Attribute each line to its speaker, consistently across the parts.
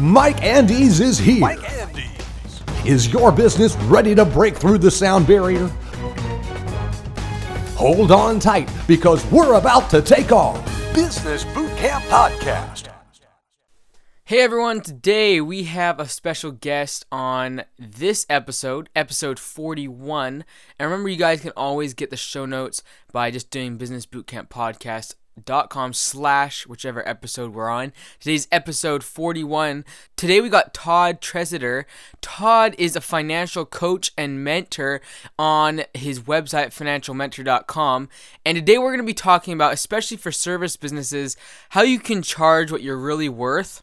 Speaker 1: Mike Andes is here.
Speaker 2: Mike Andes.
Speaker 1: Is your business ready to break through the sound barrier? Hold on tight because we're about to take off.
Speaker 2: Business Boot Camp Podcast.
Speaker 3: Hey everyone, today we have a special guest on this episode, episode 41. And remember, you guys can always get the show notes by just doing businessbootcamppodcast.com slash whichever episode we're on. Today's episode 41. Today we got Todd Tresidder. Todd is a financial coach and mentor on his website, financialmentor.com. And today we're going to be talking about, especially for service businesses, how you can charge what you're really worth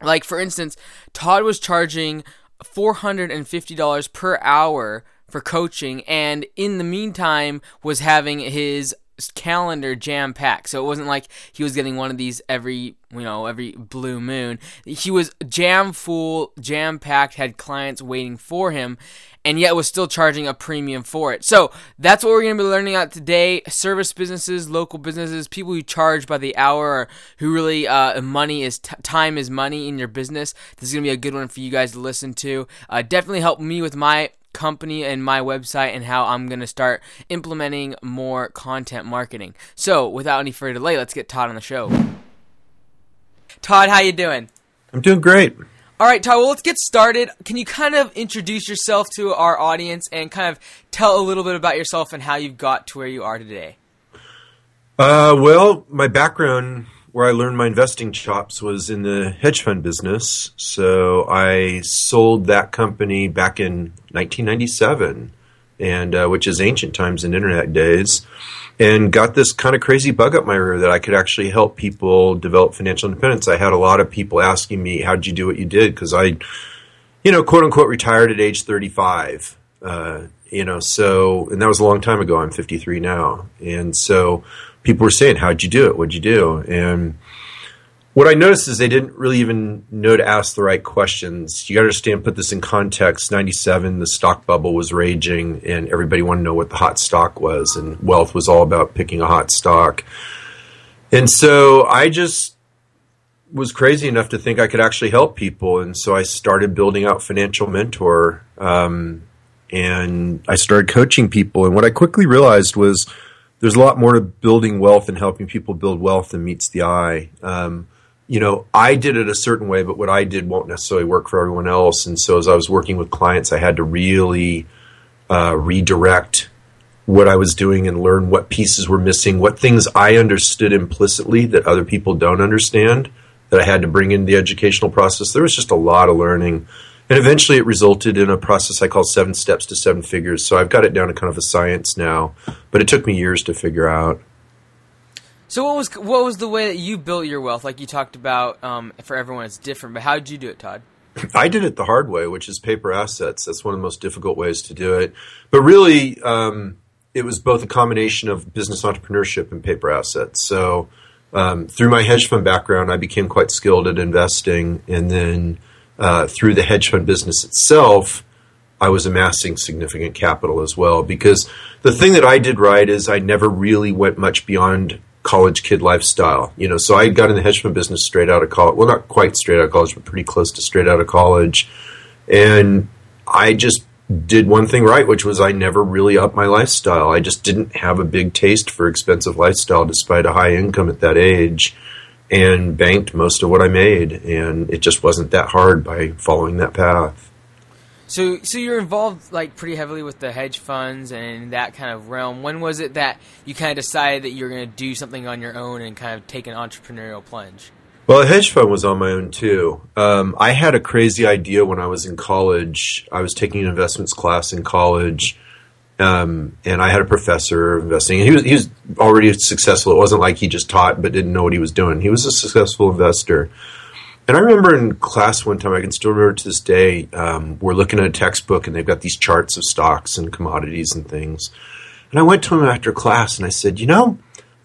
Speaker 3: like for instance, Todd was charging $450 per hour for coaching and in the meantime was having his calendar jam packed. So it wasn't like he was getting one of these every, you know, every blue moon. He was jam full, jam packed, had clients waiting for him, and yet was still charging a premium for it. So that's what we're going to be learning about today. Service businesses, local businesses, people who charge by the hour, or who really uh, money is t- time is money in your business. This is going to be a good one for you guys to listen to. Uh, definitely help me with my company and my website and how I'm going to start implementing more content marketing. So, without any further delay, let's get Todd on the show. Todd, how you doing?
Speaker 4: I'm doing great.
Speaker 3: All right, Todd, well, let's get started. Can you kind of introduce yourself to our audience and kind of tell a little bit about yourself and how you've got to where you are today?
Speaker 4: Uh, well, my background, where I learned my investing chops, was in the hedge fund business. So I sold that company back in 1997, and uh, which is ancient times in internet days, and got this kind of crazy bug up my rear that I could actually help people develop financial independence. I had a lot of people asking me, "How did you do what you did?" Because I, you know, quote unquote, retired at age 35. Uh, you know, so and that was a long time ago. I'm 53 now, and so people were saying, "How'd you do it? What'd you do?" And what I noticed is they didn't really even know to ask the right questions. You got to understand, put this in context. 97, the stock bubble was raging, and everybody wanted to know what the hot stock was, and wealth was all about picking a hot stock. And so I just was crazy enough to think I could actually help people, and so I started building out Financial Mentor, um, and I started coaching people. And what I quickly realized was there's a lot more to building wealth and helping people build wealth than meets the eye. Um, you know, I did it a certain way, but what I did won't necessarily work for everyone else. And so, as I was working with clients, I had to really uh, redirect what I was doing and learn what pieces were missing, what things I understood implicitly that other people don't understand that I had to bring into the educational process. There was just a lot of learning. And eventually it resulted in a process I call seven steps to seven figures. So I've got it down to kind of a science now, but it took me years to figure out.
Speaker 3: So what was what was the way that you built your wealth? Like you talked about, um, for everyone it's different. But how did you do it, Todd?
Speaker 4: I did it the hard way, which is paper assets. That's one of the most difficult ways to do it. But really, um, it was both a combination of business entrepreneurship and paper assets. So um, through my hedge fund background, I became quite skilled at investing, and then uh, through the hedge fund business itself, I was amassing significant capital as well. Because the thing that I did right is I never really went much beyond college kid lifestyle. You know, so I got in the hedge fund business straight out of college. Well, not quite straight out of college, but pretty close to straight out of college. And I just did one thing right, which was I never really upped my lifestyle. I just didn't have a big taste for expensive lifestyle despite a high income at that age and banked most of what I made. And it just wasn't that hard by following that path.
Speaker 3: So, so you're involved like pretty heavily with the hedge funds and that kind of realm. When was it that you kind of decided that you're going to do something on your own and kind of take an entrepreneurial plunge?
Speaker 4: Well, a hedge fund was on my own too. Um, I had a crazy idea when I was in college. I was taking an investments class in college, um, and I had a professor of investing. He was he was already successful. It wasn't like he just taught but didn't know what he was doing. He was a successful investor. And I remember in class one time, I can still remember to this day, um, we're looking at a textbook and they've got these charts of stocks and commodities and things. And I went to him after class and I said, You know,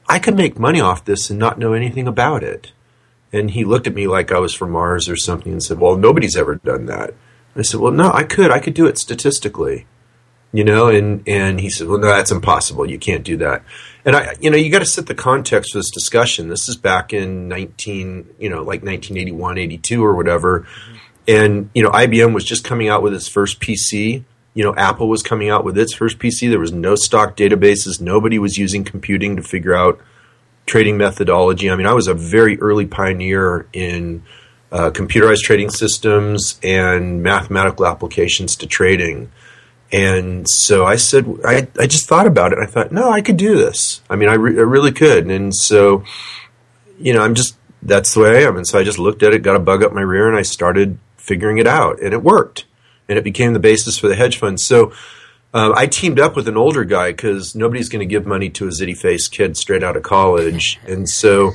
Speaker 4: I could make money off this and not know anything about it. And he looked at me like I was from Mars or something and said, Well, nobody's ever done that. And I said, Well, no, I could. I could do it statistically. You know, and and he said, well, no, that's impossible. You can't do that. And I, you know, you got to set the context for this discussion. This is back in 19, you know, like 1981, 82 or whatever. And, you know, IBM was just coming out with its first PC. You know, Apple was coming out with its first PC. There was no stock databases. Nobody was using computing to figure out trading methodology. I mean, I was a very early pioneer in uh, computerized trading systems and mathematical applications to trading. And so I said, I, I just thought about it. I thought, no, I could do this. I mean, I, re- I really could. And so, you know, I'm just, that's the way I am. And so I just looked at it, got a bug up my rear, and I started figuring it out. And it worked. And it became the basis for the hedge fund. So uh, I teamed up with an older guy because nobody's going to give money to a zitty faced kid straight out of college. And so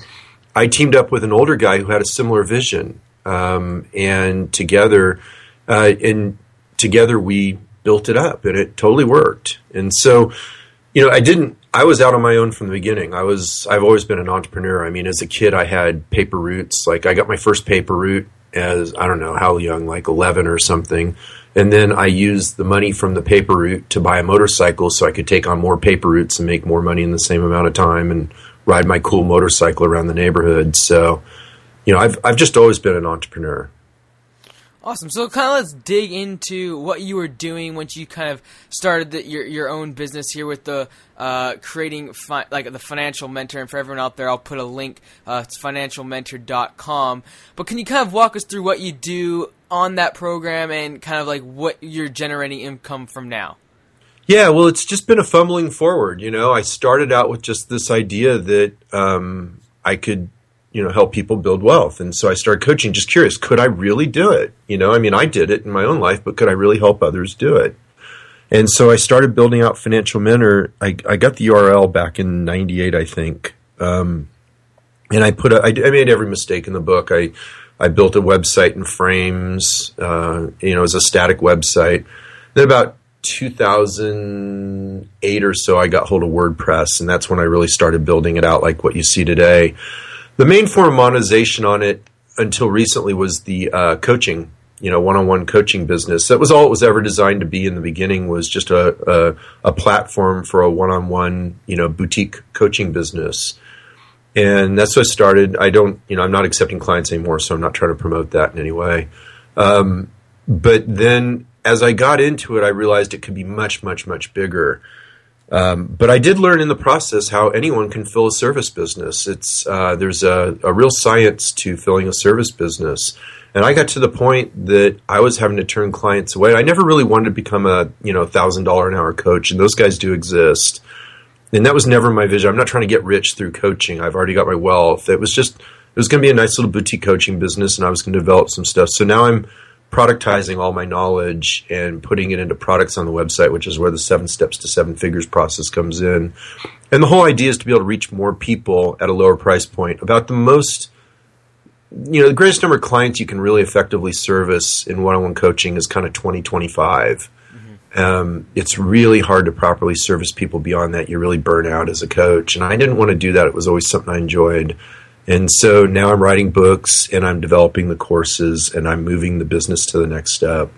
Speaker 4: I teamed up with an older guy who had a similar vision. Um, and together, uh, and together we built it up and it totally worked. And so, you know, I didn't, I was out on my own from the beginning. I was, I've always been an entrepreneur. I mean, as a kid, I had paper routes. Like, I got my first paper route as, I don't know how young, like 11 or something. And then I used the money from the paper route to buy a motorcycle so I could take on more paper routes and make more money in the same amount of time and ride my cool motorcycle around the neighborhood. So, you know, I've, I've just always been an entrepreneur.
Speaker 3: Awesome. So, kind of let's dig into what you were doing once you kind of started the, your your own business here with the uh, creating fi- like the financial mentor. And for everyone out there, I'll put a link. Uh, it's financialmentor.com. But can you kind of walk us through what you do on that program and kind of like what you're generating income from now?
Speaker 4: Yeah, well, it's just been a fumbling forward. You know, I started out with just this idea that um, I could you know help people build wealth. And so i started coaching just curious could i really do it? You know i mean i did it in my own life but could i really help others do it? And so i started building out financial mentor. I, I got the url back in 98 i think. Um, and i put a, I, I made every mistake in the book. I i built a website in frames uh, you know as a static website. Then about 2008 or so i got hold of wordpress and that's when i really started building it out like what you see today the main form of monetization on it until recently was the uh, coaching, you know, one-on-one coaching business. That was all it was ever designed to be in the beginning was just a, a, a platform for a one-on-one, you know, boutique coaching business. And that's what started. I don't, you know, I'm not accepting clients anymore, so I'm not trying to promote that in any way. Um, but then as I got into it, I realized it could be much, much, much bigger. Um, but I did learn in the process how anyone can fill a service business. It's uh, there's a, a, real science to filling a service business, and I got to the point that I was having to turn clients away. I never really wanted to become a you know thousand dollar an hour coach, and those guys do exist. And that was never my vision. I'm not trying to get rich through coaching. I've already got my wealth. It was just it was going to be a nice little boutique coaching business, and I was going to develop some stuff. So now I'm productizing all my knowledge and putting it into products on the website, which is where the seven steps to seven figures process comes in. And the whole idea is to be able to reach more people at a lower price point. About the most, you know, the greatest number of clients you can really effectively service in one on one coaching is kind of 20, 25. Mm-hmm. Um, it's really hard to properly service people beyond that. You really burn out as a coach. And I didn't want to do that. It was always something I enjoyed. And so now I'm writing books and I'm developing the courses and I'm moving the business to the next step.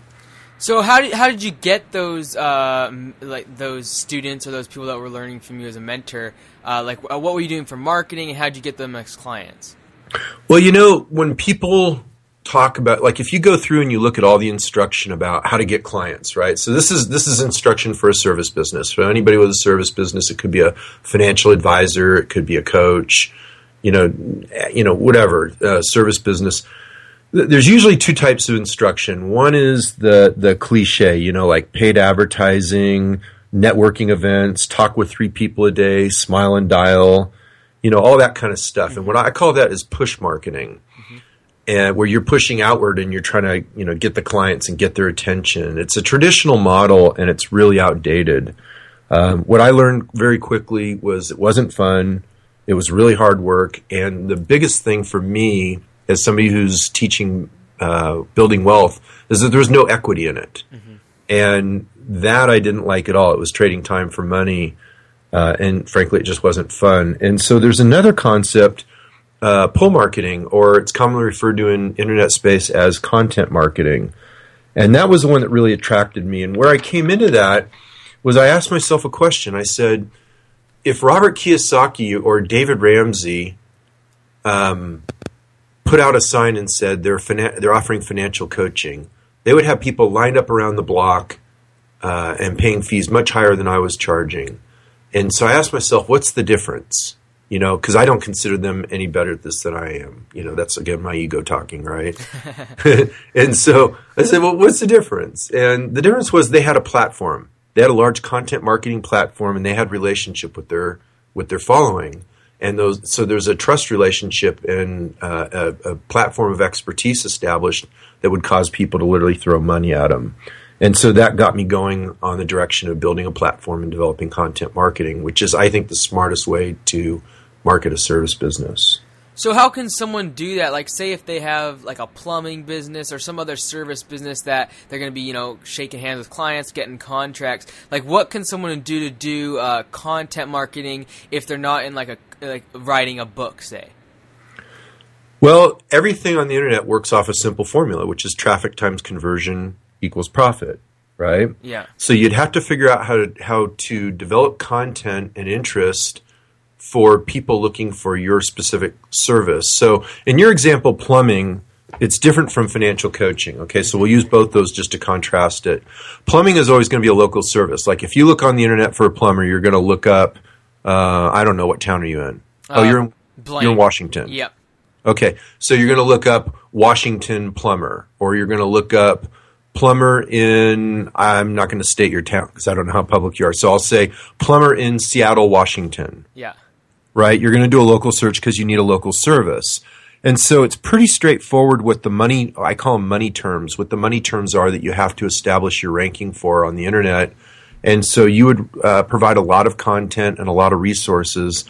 Speaker 3: So how did how did you get those uh, like those students or those people that were learning from you as a mentor? Uh, like uh, what were you doing for marketing and how did you get them as clients?
Speaker 4: Well, you know when people talk about like if you go through and you look at all the instruction about how to get clients right so this is this is instruction for a service business for anybody with a service business it could be a financial advisor it could be a coach you know, you know, whatever uh, service business. There's usually two types of instruction. One is the the cliche, you know, like paid advertising, networking events, talk with three people a day, smile and dial, you know, all that kind of stuff. And what I call that is push marketing. Mm-hmm. And where you're pushing outward and you're trying to, you know, get the clients and get their attention. It's a traditional model and it's really outdated. Um, what I learned very quickly was it wasn't fun it was really hard work. And the biggest thing for me, as somebody who's teaching uh, building wealth, is that there was no equity in it. Mm-hmm. And that I didn't like at all. It was trading time for money. Uh, and frankly, it just wasn't fun. And so there's another concept, uh, pull marketing, or it's commonly referred to in internet space as content marketing. And that was the one that really attracted me. And where I came into that was I asked myself a question. I said, if Robert Kiyosaki or David Ramsey um, put out a sign and said they're fina- they're offering financial coaching, they would have people lined up around the block uh, and paying fees much higher than I was charging. And so I asked myself, what's the difference? You know, because I don't consider them any better at this than I am. You know, that's again my ego talking, right? and so I said, well, what's the difference? And the difference was they had a platform. They had a large content marketing platform, and they had relationship with their with their following. And those, so there's a trust relationship and uh, a, a platform of expertise established that would cause people to literally throw money at them. And so that got me going on the direction of building a platform and developing content marketing, which is, I think, the smartest way to market a service business.
Speaker 3: So how can someone do that? Like, say if they have like a plumbing business or some other service business that they're going to be, you know, shaking hands with clients, getting contracts. Like, what can someone do to do uh, content marketing if they're not in like a like writing a book, say?
Speaker 4: Well, everything on the internet works off a simple formula, which is traffic times conversion equals profit, right?
Speaker 3: Yeah.
Speaker 4: So you'd have to figure out how to how to develop content and interest for people looking for your specific service. So in your example, plumbing, it's different from financial coaching. Okay, so we'll use both those just to contrast it. Plumbing is always going to be a local service. Like if you look on the internet for a plumber, you're going to look up. Uh, I don't know what town are you in. oh,
Speaker 3: Uh,
Speaker 4: you're in,
Speaker 3: blank.
Speaker 4: you're in Washington.
Speaker 3: Yep.
Speaker 4: Okay, so you're going to look up Washington plumber, or you're going to look up plumber in. I'm not going to state your town because I don't know how public you are. So I'll say plumber in Seattle, Washington.
Speaker 3: Yeah.
Speaker 4: Right? You're going to do a local search because you need a local service. And so it's pretty straightforward what the money, I call them money terms, what the money terms are that you have to establish your ranking for on the internet. And so you would uh, provide a lot of content and a lot of resources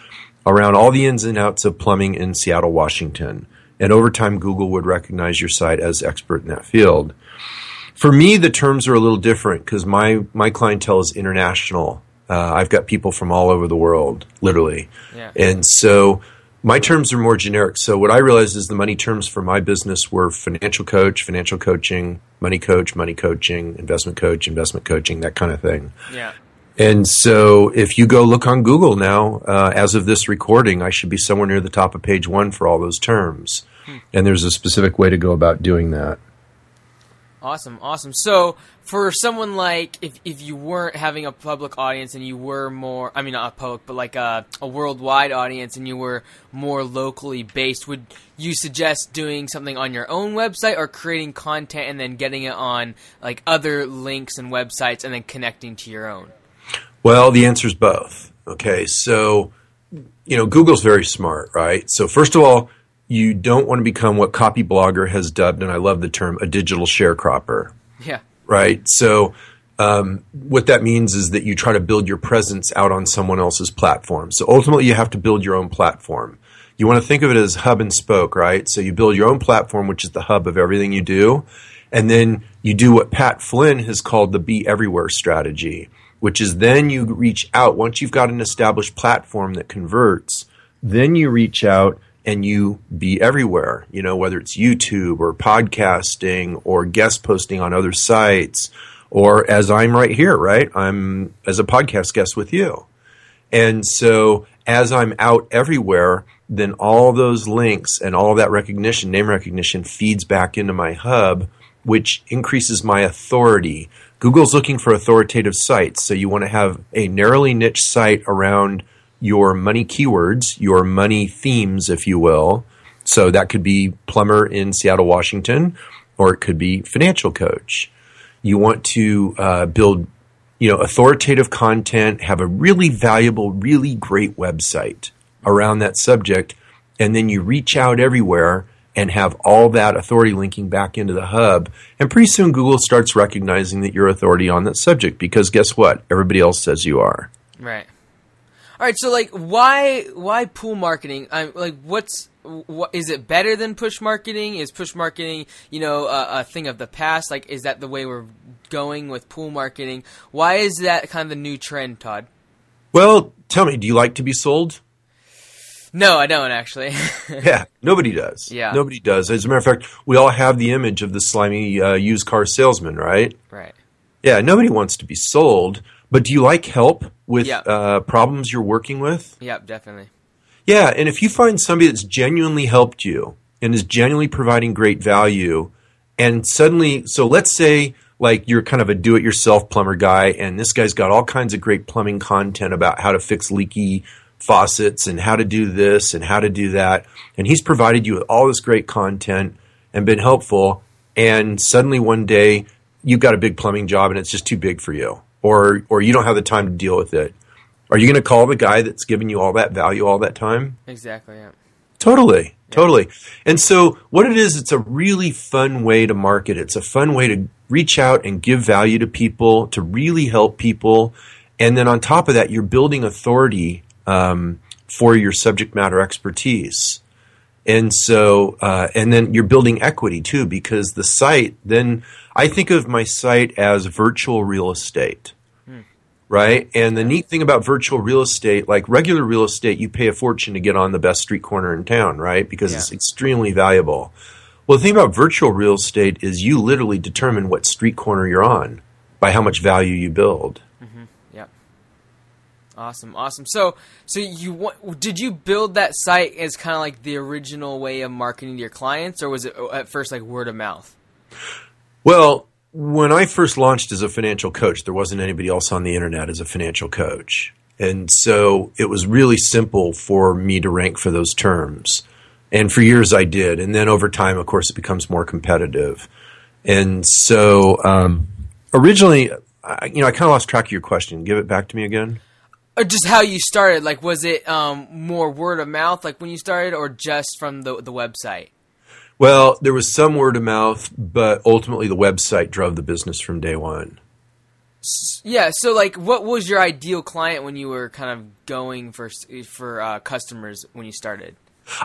Speaker 4: around all the ins and outs of plumbing in Seattle, Washington. And over time, Google would recognize your site as expert in that field. For me, the terms are a little different because my, my clientele is international. Uh, I've got people from all over the world, literally.
Speaker 3: Yeah.
Speaker 4: And so my terms are more generic. So what I realized is the money terms for my business were financial coach, financial coaching, money coach, money coaching, investment coach, investment coaching, that kind of thing.
Speaker 3: Yeah.
Speaker 4: And so if you go look on Google now, uh, as of this recording, I should be somewhere near the top of page one for all those terms. And there's a specific way to go about doing that.
Speaker 3: Awesome, awesome. So for someone like if if you weren't having a public audience and you were more I mean not a public but like a, a worldwide audience and you were more locally based, would you suggest doing something on your own website or creating content and then getting it on like other links and websites and then connecting to your own?
Speaker 4: Well, the answer is both. Okay, so you know Google's very smart, right? So first of all, you don't want to become what Copyblogger has dubbed, and I love the term, a digital sharecropper,
Speaker 3: Yeah.
Speaker 4: right? So um, what that means is that you try to build your presence out on someone else's platform. So ultimately, you have to build your own platform. You want to think of it as hub and spoke, right? So you build your own platform, which is the hub of everything you do, and then you do what Pat Flynn has called the be everywhere strategy, which is then you reach out once you've got an established platform that converts, then you reach out and you be everywhere, you know, whether it's YouTube or podcasting or guest posting on other sites or as I'm right here, right? I'm as a podcast guest with you. And so as I'm out everywhere, then all those links and all that recognition, name recognition feeds back into my hub, which increases my authority. Google's looking for authoritative sites. So you want to have a narrowly niche site around your money keywords, your money themes, if you will. So that could be plumber in Seattle, Washington, or it could be financial coach. You want to uh, build, you know, authoritative content, have a really valuable, really great website around that subject, and then you reach out everywhere and have all that authority linking back into the hub. And pretty soon Google starts recognizing that you're authority on that subject because guess what? Everybody else says you are.
Speaker 3: Right. All right. So, like, why why pull marketing? I'm like, what's what is it better than push marketing? Is push marketing, you know, a, a thing of the past? Like, is that the way we're going with pull marketing? Why is that kind of the new trend, Todd?
Speaker 4: Well, tell me, do you like to be sold?
Speaker 3: No, I don't actually.
Speaker 4: Yeah, nobody does.
Speaker 3: Yeah.
Speaker 4: Nobody does. As a matter of fact, we all have the image of the slimy uh, used car salesman, right?
Speaker 3: right.
Speaker 4: Yeah, nobody wants to be sold, but do you like help with
Speaker 3: Yeah.
Speaker 4: uh, problems you're working with?
Speaker 3: Yep, definitely.
Speaker 4: Yeah, and if you find somebody that's genuinely helped you and is genuinely providing great value, and suddenly, so let's say like you're kind of a do-it-yourself plumber guy, and this guy's got all kinds of great plumbing content about how to fix leaky faucets and how to do this and how to do that, and he's provided you with all this great content and been helpful, and suddenly one day you've got a big plumbing job and it's just too big for you, or or you don't have the time to deal with it. Are you going to call the guy that's giving you all that value all that time?
Speaker 3: Exactly. Yeah.
Speaker 4: Totally, totally. And so, what it is, it's a really fun way to market. It's a fun way to reach out and give value to people, to really help people. And then on top of that, you're building authority um, for your subject matter expertise. And so, uh, and then you're building equity too, because the site, then I think of my site as virtual real estate right? And the neat thing about virtual real estate, like regular real estate, you pay a fortune to get on the best street corner in town, right? Because it's extremely valuable. Well, the thing about virtual real estate is you literally determine what street corner you're on by how much value you build.
Speaker 3: Awesome, awesome. So, so you did you build that site as kind of like the original way of marketing to your clients, or was it at first like word of mouth?
Speaker 4: Well, when I first launched as a financial coach, there wasn't anybody else on the internet as a financial coach. And so it was really simple for me to rank for those terms. And for years I did. And then over time, of course, it becomes more competitive. And so um, originally, I, you know, I kind of lost track of your question. Give it back to me again.
Speaker 3: Or just how you started? Like, was it um, more word of mouth, like when you started, or just from the the website?
Speaker 4: Well, there was some word of mouth, but ultimately the website drove the business from day one.
Speaker 3: Yeah. So, like, what was your ideal client when you were kind of going for for uh, customers when you started?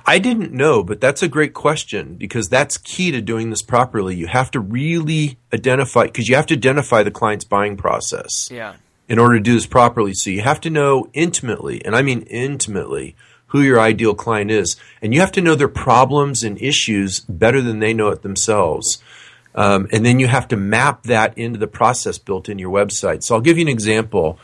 Speaker 4: I didn't know, but that's a great question because that's key to doing this properly. You have to really identify because you have to identify the client's buying process
Speaker 3: Yeah.
Speaker 4: In order to do this properly. So you have to know intimately, and I mean intimately, who your ideal client is, and you have to know their problems and issues better than they know it themselves. Um, and then you have to map that into the process built in your website. So I'll give you an example.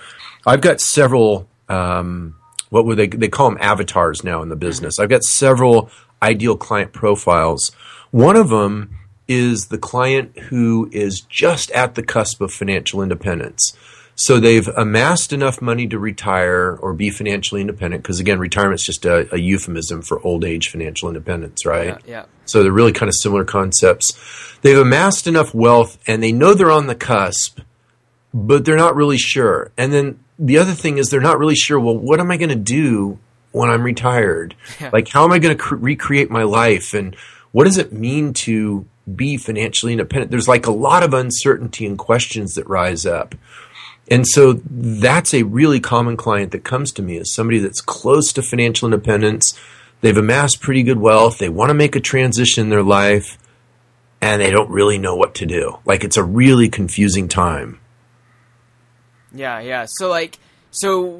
Speaker 4: I've got several. Um, what would they they call them avatars now in the business? I've got several ideal client profiles. One of them is the client who is just at the cusp of financial independence. So they've amassed enough money to retire or be financially independent. Because again, retirement's just a, a euphemism for old age financial independence, right?
Speaker 3: Yeah. Yeah.
Speaker 4: So they're really kind of similar concepts. They've amassed enough wealth and they know they're on the cusp, but they're not really sure. And then the other thing is they're not really sure, well, what am I going to do when I'm retired? Like, how am I going to cre- recreate my life? And what does it mean to be financially independent? There's like a lot of uncertainty and questions that rise up. And so that's a really common client that comes to me is somebody that's close to financial independence. They've amassed pretty good wealth. They want to make a transition in their life and they don't really know what to do. Like it's a really confusing time.
Speaker 3: Yeah. Yeah. So, like, so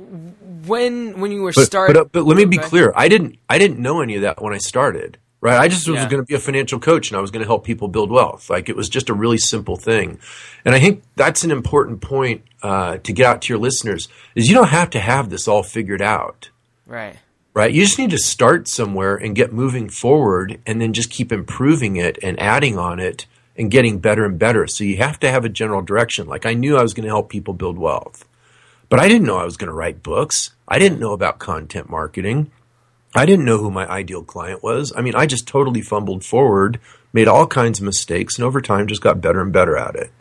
Speaker 3: when when you were starting,
Speaker 4: but, uh, but let me be clear. I didn't I didn't know any of that when I started. Right? I just was
Speaker 3: Yeah.
Speaker 4: going to be a financial coach and I was going to help people build wealth. Like it was just a really simple thing. And I think that's an important point uh, to get out to your listeners is you don't have to have this all figured out.
Speaker 3: right?
Speaker 4: right? You just need to start somewhere and get moving forward and then just keep improving it and adding on it and getting better and better. So you have to have a general direction. Like I knew I was going to help people build wealth, but I didn't know I was going to write books. I didn't know about content marketing. I didn't know who my ideal client was. I mean, I just totally fumbled forward, made all kinds of mistakes, and over time just got better and better at it.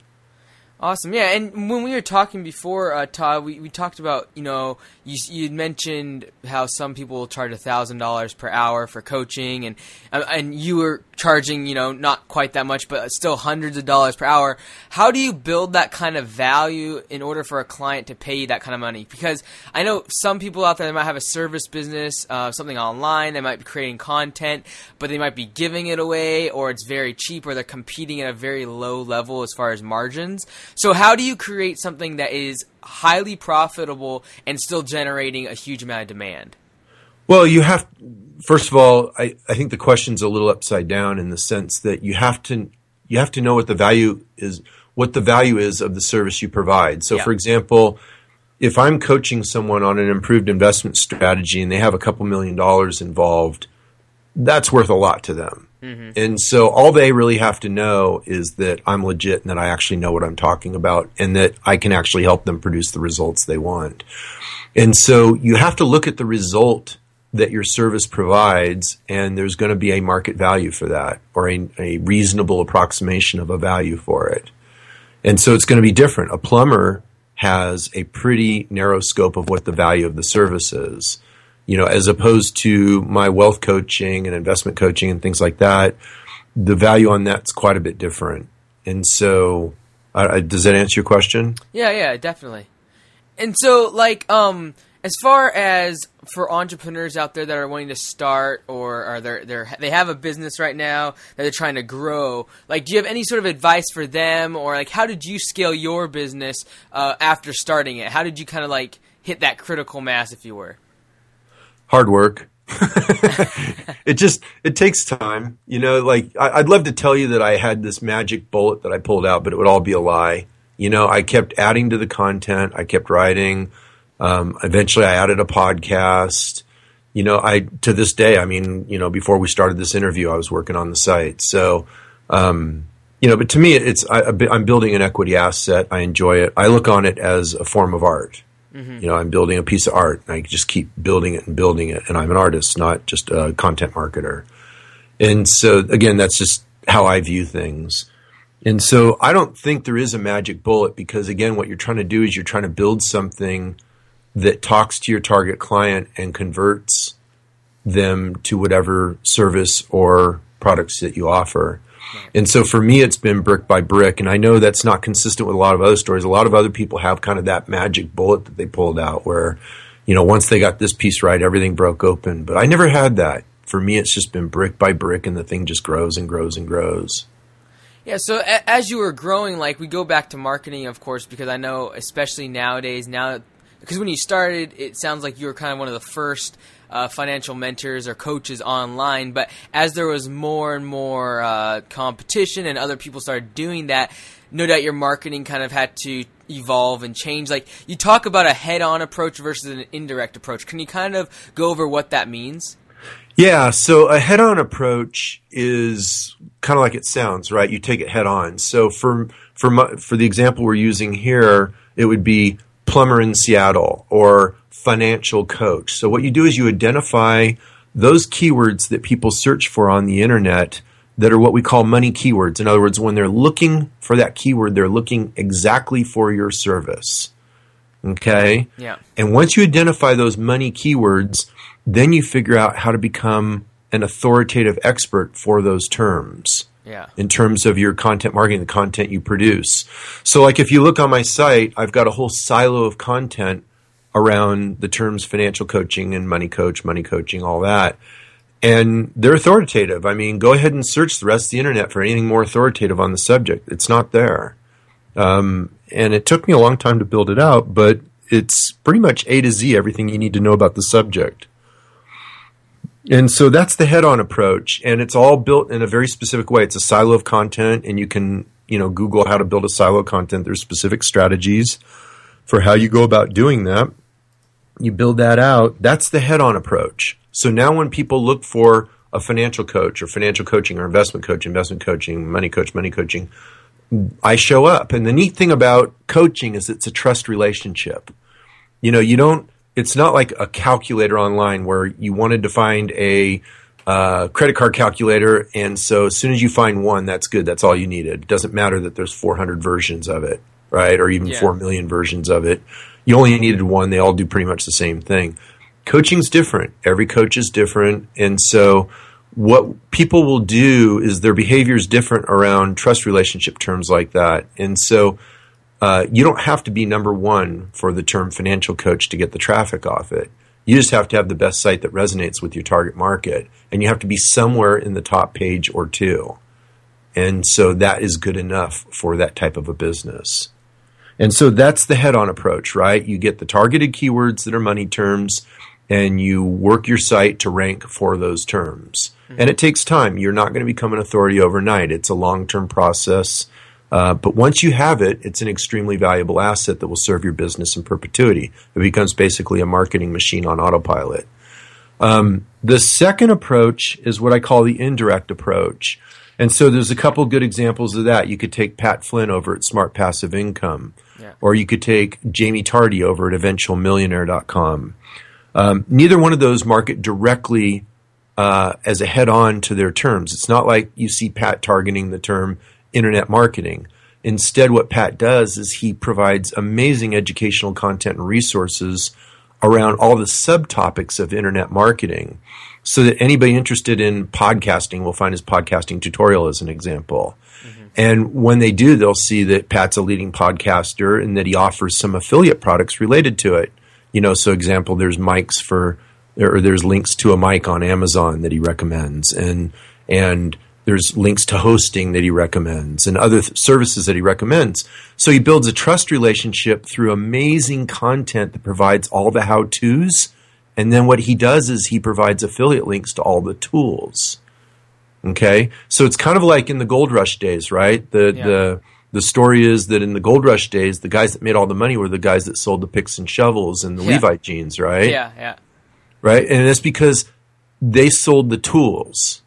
Speaker 3: Awesome, yeah. And when we were talking before, uh, Todd, we, we talked about you know you you mentioned how some people will charge thousand dollars per hour for coaching, and uh, and you were charging you know not quite that much, but still hundreds of dollars per hour. How do you build that kind of value in order for a client to pay you that kind of money? Because I know some people out there they might have a service business, uh, something online, they might be creating content, but they might be giving it away, or it's very cheap, or they're competing at a very low level as far as margins. So how do you create something that is highly profitable and still generating a huge amount of demand?
Speaker 4: Well, you have, first of all, I, I think the question's a little upside down in the sense that you have to, you have to know what the value is, what the value is of the service you provide. So,
Speaker 3: Yeah.
Speaker 4: for example, if I'm coaching someone on an improved investment strategy and they have a couple million dollars involved, that's worth a lot to them. Mm-hmm. And so all they really have to know is that I'm legit and that I actually know what I'm talking about and that I can actually help them produce the results they want. And so you have to look at the result that your service provides, and there's going to be a market value for that or a, a reasonable approximation of a value for it. And so it's going to be different. A plumber has a pretty narrow scope of what the value of the service is. You know, as opposed to my wealth coaching and investment coaching and things like that, the value on that's quite a bit different. And so, uh, does that answer your question?
Speaker 3: Yeah, yeah, definitely. And so, like, um, as far as for entrepreneurs out there that are wanting to start or are they they they have a business right now that they're trying to grow like do you have any sort of advice for them or like how did you scale your business uh, after starting it how did you kind of like hit that critical mass if you were
Speaker 4: hard work it just it takes time you know like I, i'd love to tell you that i had this magic bullet that i pulled out but it would all be a lie you know i kept adding to the content i kept writing um, eventually, I added a podcast. You know, I to this day, I mean, you know, before we started this interview, I was working on the site. So, um, you know, but to me, it's I, am building an equity asset. I enjoy it. I look on it as a form of art. Mm-hmm. You know, I'm building a piece of art. And I just keep building it and building it, and I'm an artist, not just a content marketer. And so, again, that's just how I view things. And so, I don't think there is a magic bullet because, again, what you're trying to do is you're trying to build something that talks to your target client and converts them to whatever service or products that you offer. And so for me, it's been brick by brick. And I know that's not consistent with a lot of other stories. A lot of other people have kind of that magic bullet that they pulled out where, you know, once they got this piece right, everything broke open. But I never had that. For me, it's just been brick by brick and the thing just grows and grows and grows.
Speaker 3: Yeah, so as you were growing, like we go back to marketing, of course, because I know, especially nowadays, now because when you started, it sounds like you were kind of one of the first uh, financial mentors or coaches online. But as there was more and more uh, competition and other people started doing that, no doubt your marketing kind of had to evolve and change. Like you talk about a head-on approach versus an indirect approach. Can you kind of go over what that means?
Speaker 4: Yeah, so a head-on approach is kind of like it sounds, right? You take it head on. So for for my, for the example we're using here, it would be plumber in Seattle or financial coach. So what you do is you identify those keywords that people search for on the internet that are what we call money keywords. In other words, when they're looking for that keyword, they're looking exactly for your service. Okay?
Speaker 3: Yeah.
Speaker 4: And once you identify those money keywords, then you figure out how to become an authoritative expert for those terms
Speaker 3: yeah.
Speaker 4: in terms of your content marketing, the content you produce. So, like if you look on my site, I've got a whole silo of content around the terms financial coaching and money coach, money coaching, all that. And they're authoritative. I mean, go ahead and search the rest of the internet for anything more authoritative on the subject. It's not there. Um, and it took me a long time to build it out, but it's pretty much A to Z everything you need to know about the subject. And so that's the head-on approach, and it's all built in a very specific way. It's a silo of content, and you can, you know, Google how to build a silo of content. There's specific strategies for how you go about doing that. You build that out. That's the head-on approach. So now when people look for a financial coach or financial coaching or investment coach, investment coaching, money coach, money coaching, I show up. And the neat thing about coaching is it's a trust relationship. You know, you don't it's not like a calculator online where you wanted to find a uh, credit card calculator, and so as soon as you find one, that's good. That's all you needed. It doesn't matter that there's 400 versions of it, right, or even yeah. four million versions of it. You only needed one. They all do pretty much the same thing. Coaching's different. Every coach is different, and so what people will do is their behavior is different around trust relationship terms like that, and so uh, you don't have to be number one for the term financial coach to get the traffic off it. You just have to have the best site that resonates with your target market, and you have to be somewhere in the top page or two. And so that is good enough for that type of a business. And so that's the head on approach, right? You get the targeted keywords that are money terms and you work your site to rank for those terms. Mm-hmm. And it takes time. You're not going to become an authority overnight. It's a long term process Uh, but once you have it, it's an extremely valuable asset that will serve your business in perpetuity. It becomes basically a marketing machine on autopilot. Um, the second approach is what I call the indirect approach. And so there's a couple good examples of that. You could take Pat Flynn over at Smart Passive Income,
Speaker 3: Yeah.
Speaker 4: or you could take Jaime Tardy over at eventualmillionaire.com. Um, neither one of those market directly uh, as a head on to their terms. It's not like you see Pat targeting the term internet marketing. Instead, what Pat does is he provides amazing educational content and resources around all the subtopics of internet marketing so that anybody interested in podcasting will find his podcasting tutorial as an example. Mm-hmm. And when they do, they'll see that Pat's a leading podcaster and that he offers some affiliate products related to it. You know, so example, there's mics for, or there's links to a mic on Amazon that he recommends, and and there's links to hosting that he recommends, and other th- services that he recommends. So he builds a trust relationship through amazing content that provides all the how tos, and then what he does is he provides affiliate links to all the tools. Okay, so it's kind of like in the gold rush days, right? The
Speaker 3: Yeah.
Speaker 4: the the story is that in the gold rush days, the guys that made all the money were the guys that sold the picks and shovels and the
Speaker 3: Yeah.
Speaker 4: Levite jeans, right?
Speaker 3: Yeah, yeah.
Speaker 4: Right, and that's because they sold the tools.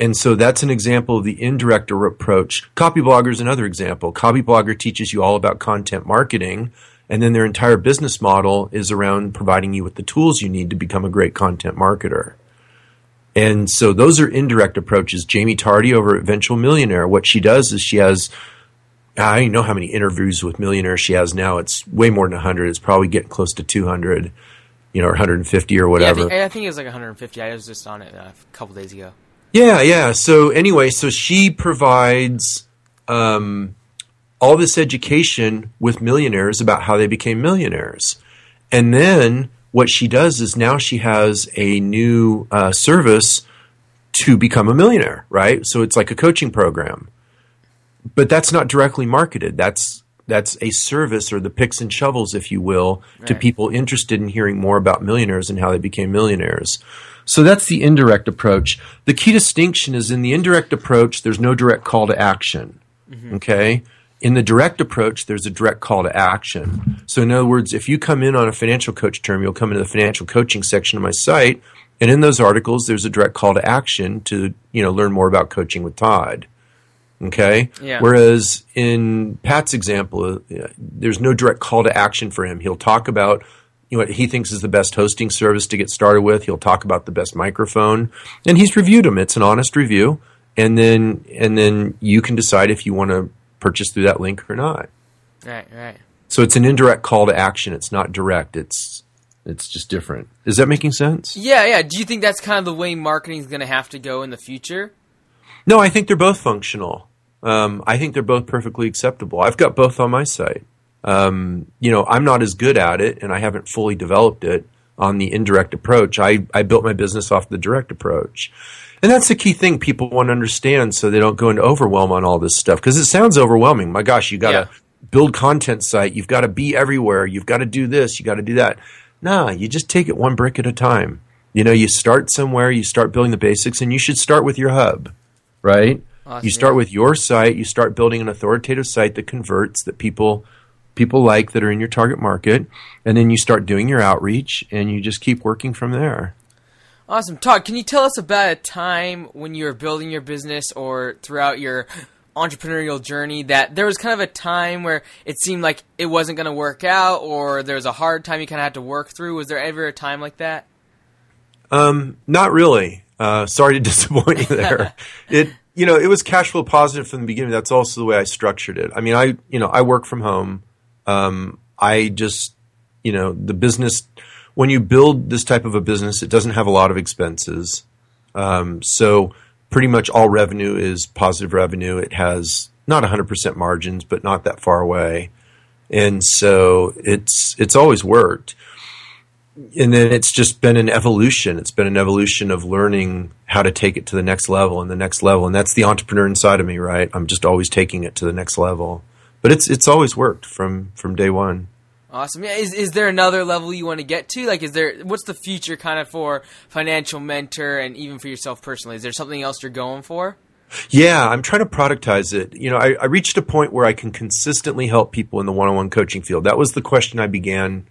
Speaker 4: And so that's an example of the indirect approach. Copyblogger is another example. Copyblogger teaches you all about content marketing, and then their entire business model is around providing you with the tools you need to become a great content marketer. And so those are indirect approaches. Jaime Tardy over at Eventual Millionaire, what she does is she has I don't know how many interviews with millionaires she has now. It's way more than 100. It's probably getting close to 200, you know, or 150 or
Speaker 3: Yeah, I
Speaker 4: whatever.
Speaker 3: think, I think it was like 150. I was just on it a couple days ago.
Speaker 4: Yeah, yeah. So anyway, so she provides um, all this education with millionaires about how they became millionaires, and then what she does is now she has a new uh, service to become a millionaire, right? So it's like a coaching program, but that's not directly marketed. That's that's a service or the picks and shovels, if you will, to people interested in hearing more about millionaires and how they became millionaires. So that's the indirect approach. The key distinction is in the indirect approach, there's no direct call to action. Okay? In the direct approach, there's a direct call to action. So, in other words, if you come in on a financial coach term, you'll come into the financial coaching section of my site, and in those articles, there's a direct call to action to you know learn more about coaching with Todd. Okay.
Speaker 3: Yeah.
Speaker 4: Whereas in Pat's example, uh, there's no direct call to action for him. He'll talk about you know, what he thinks is the best hosting service to get started with. He'll talk about the best microphone, and he's reviewed them. It's an honest review, and then and then you can decide if you want to purchase through that link or not.
Speaker 3: Right, right.
Speaker 4: So it's an indirect call to action. It's not direct. It's it's just different. Is that making sense?
Speaker 3: Yeah, yeah. Do you think that's kind of the way marketing is going to have to go in the future?
Speaker 4: No, I think they're both functional. Um, I think they're both perfectly acceptable. I've got both on my site. Um, you know, I'm not as good at it, and I haven't fully developed it on the indirect approach. I, I built my business off the direct approach. And that's the key thing people want to understand so they don't go into overwhelm on all this stuff. Because it sounds overwhelming. My gosh, you got to
Speaker 3: Yeah.
Speaker 4: build content site. You've got to be everywhere. You've got to do this. You got to do that. Nah, you just take it one brick at a time. You know, you start somewhere, you start building the basics, and you should start with your hub, right?
Speaker 3: Awesome,
Speaker 4: you start with your site. You start building an authoritative site that converts, that people people like, that are in your target market, and then you start doing your outreach, and you just keep working from there.
Speaker 3: Awesome. Todd, can you tell us about a time when you were building your business or throughout your entrepreneurial journey that there was kind of a time where it seemed like it wasn't going to work out or there was a hard time you kind of had to work through? Was there ever a time like that?
Speaker 4: Um, Not really. Uh, sorry to disappoint you there. it, you know, it was cash flow positive from the beginning. That's also the way I structured it. I mean, I, you know, I work from home. Um, I just, you know, the business, when you build this type of a business, it doesn't have a lot of expenses. Um, so pretty much all revenue is positive revenue. It has not 100% margins, but not that far away. And so it's, it's always worked and then it's just been an evolution. It's been an evolution of learning how to take it to the next level and the next level. And that's the entrepreneur inside of me, right? I'm just always taking it to the next level. But it's it's always worked from from day one.
Speaker 3: Awesome. Yeah, is is there another level you want to get to? Like is there what's the future kind of for financial mentor and even for yourself personally? Is there something else you're going for?
Speaker 4: Yeah, I'm trying to productize it. You know, I, I reached a point where I can consistently help people in the one-on-one coaching field. That was the question I began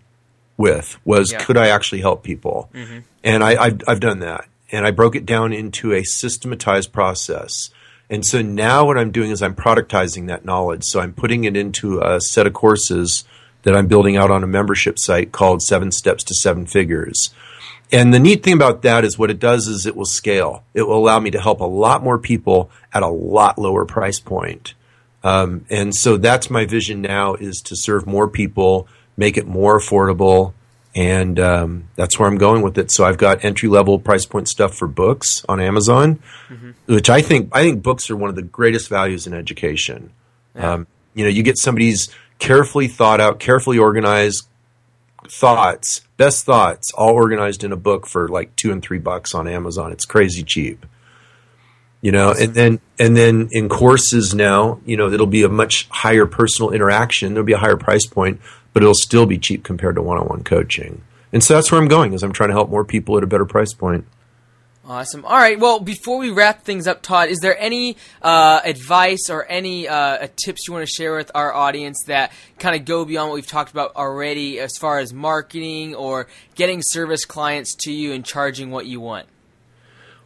Speaker 4: with: was
Speaker 3: Yeah.
Speaker 4: could I actually help people? Mm-hmm. And I, I've, I've done that, and I broke it down into a systematized process. And so now what I'm doing is I'm productizing that knowledge. So I'm putting it into a set of courses that I'm building out on a membership site called Seven Steps to Seven Figures. And the neat thing about that is what it does is it will scale. It will allow me to help a lot more people at a lot lower price point. Um, and so that's my vision now is to serve more people, make it more affordable, and um, that's where I'm going with it. So I've got entry level price point stuff for books on Amazon, which I think I think books are one of the greatest values in education. Um, you know, you get somebody's carefully thought out, carefully organized thoughts, best thoughts, all organized in a book for like two and three bucks on Amazon. It's crazy cheap. You know, and then and then in courses now, you know, it'll be a much higher personal interaction. There'll be a higher price point, but it'll still be cheap compared to one-on-one coaching. And so that's where I'm going, is I'm trying to help more people at a better price point.
Speaker 3: Awesome. All right. Well, before we wrap things up, Todd, is there any uh, advice or any uh, tips you want to share with our audience that kind of go beyond what we've talked about already, as far as marketing or getting service clients to you and charging what you want?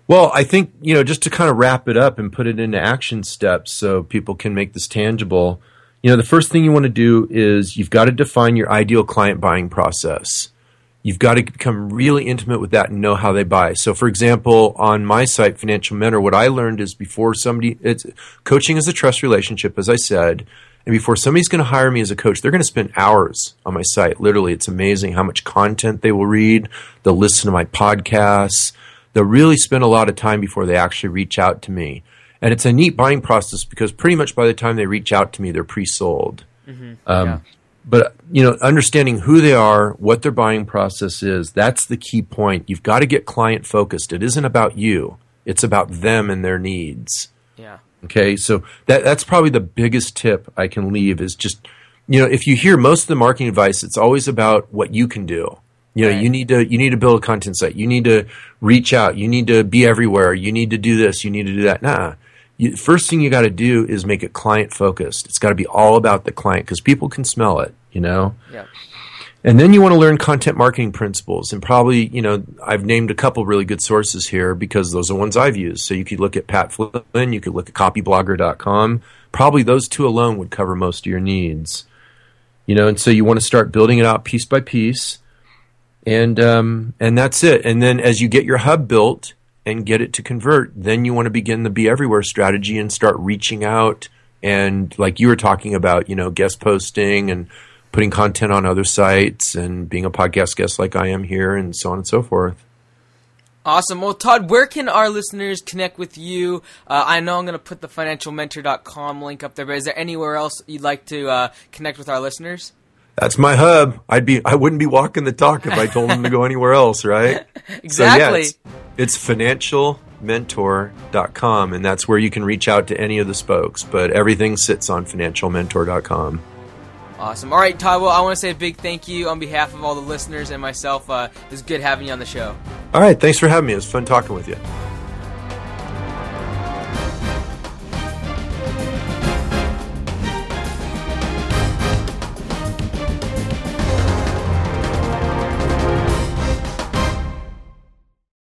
Speaker 4: Well, I think, you know, just to kind of wrap it up and put it into action steps so people can make this tangible, you know, the first thing you want to do is you've got to define your ideal client buying process. You've got to become really intimate with that and know how they buy. So, for example, on my site, Financial Mentor, what I learned is before somebody, it's coaching is a trust relationship, as I said. And before somebody's going to hire me as a coach, they're going to spend hours on my site. Literally, it's amazing how much content they will read. They'll listen to my podcasts. They'll really spend a lot of time before they actually reach out to me. And it's a neat buying process because pretty much by the time they reach out to me, they're pre sold. Um, But, you know, understanding who they are, what their buying process is, that's the key point. You've got to get client focused. It isn't about you, it's about them and their needs.
Speaker 3: Yeah.
Speaker 4: Okay, so that that's probably the biggest tip I can leave is just you know if you hear most of the marketing advice, it's always about what you can do. You know,
Speaker 3: Right.
Speaker 4: you need to you need to build a content site. You need to reach out. You need to be everywhere. You need to do this. You need to do that. Nah. You, first thing you got to do is make it client focused. It's got to be all about the client because people can smell it. You know.
Speaker 3: Yeah.
Speaker 4: And then you want to learn content marketing principles. And probably, you know, I've named a couple really good sources here because those are ones I've used. So you could look at Pat Flynn, you could look at copyblogger.com. Probably those two alone would cover most of your needs. You know, and so you want to start building it out piece by piece. And um, and that's it. And then as you get your hub built and get it to convert, then you want to begin the be everywhere strategy and start reaching out and like you were talking about, you know, guest posting and putting content on other sites and being a podcast guest like I am here and so on and so forth.
Speaker 3: Awesome. Well, Todd, where can our listeners connect with you? Uh, I know I'm going to put the financialmentor.com link up there, but is there anywhere else you'd like to uh, connect with our listeners?
Speaker 4: That's my hub. I'd be I wouldn't be walking the talk if I told them to go anywhere else, right?
Speaker 3: Exactly.
Speaker 4: So, yeah, it's, it's financialmentor.com and that's where you can reach out to any of the spokes, but everything sits on financialmentor.com.
Speaker 3: Awesome. All right, Todd. Well, I want to say a big thank you on behalf of all the listeners and myself. Uh, it was good having you on the show.
Speaker 4: All right, thanks for having me. It was fun talking with you.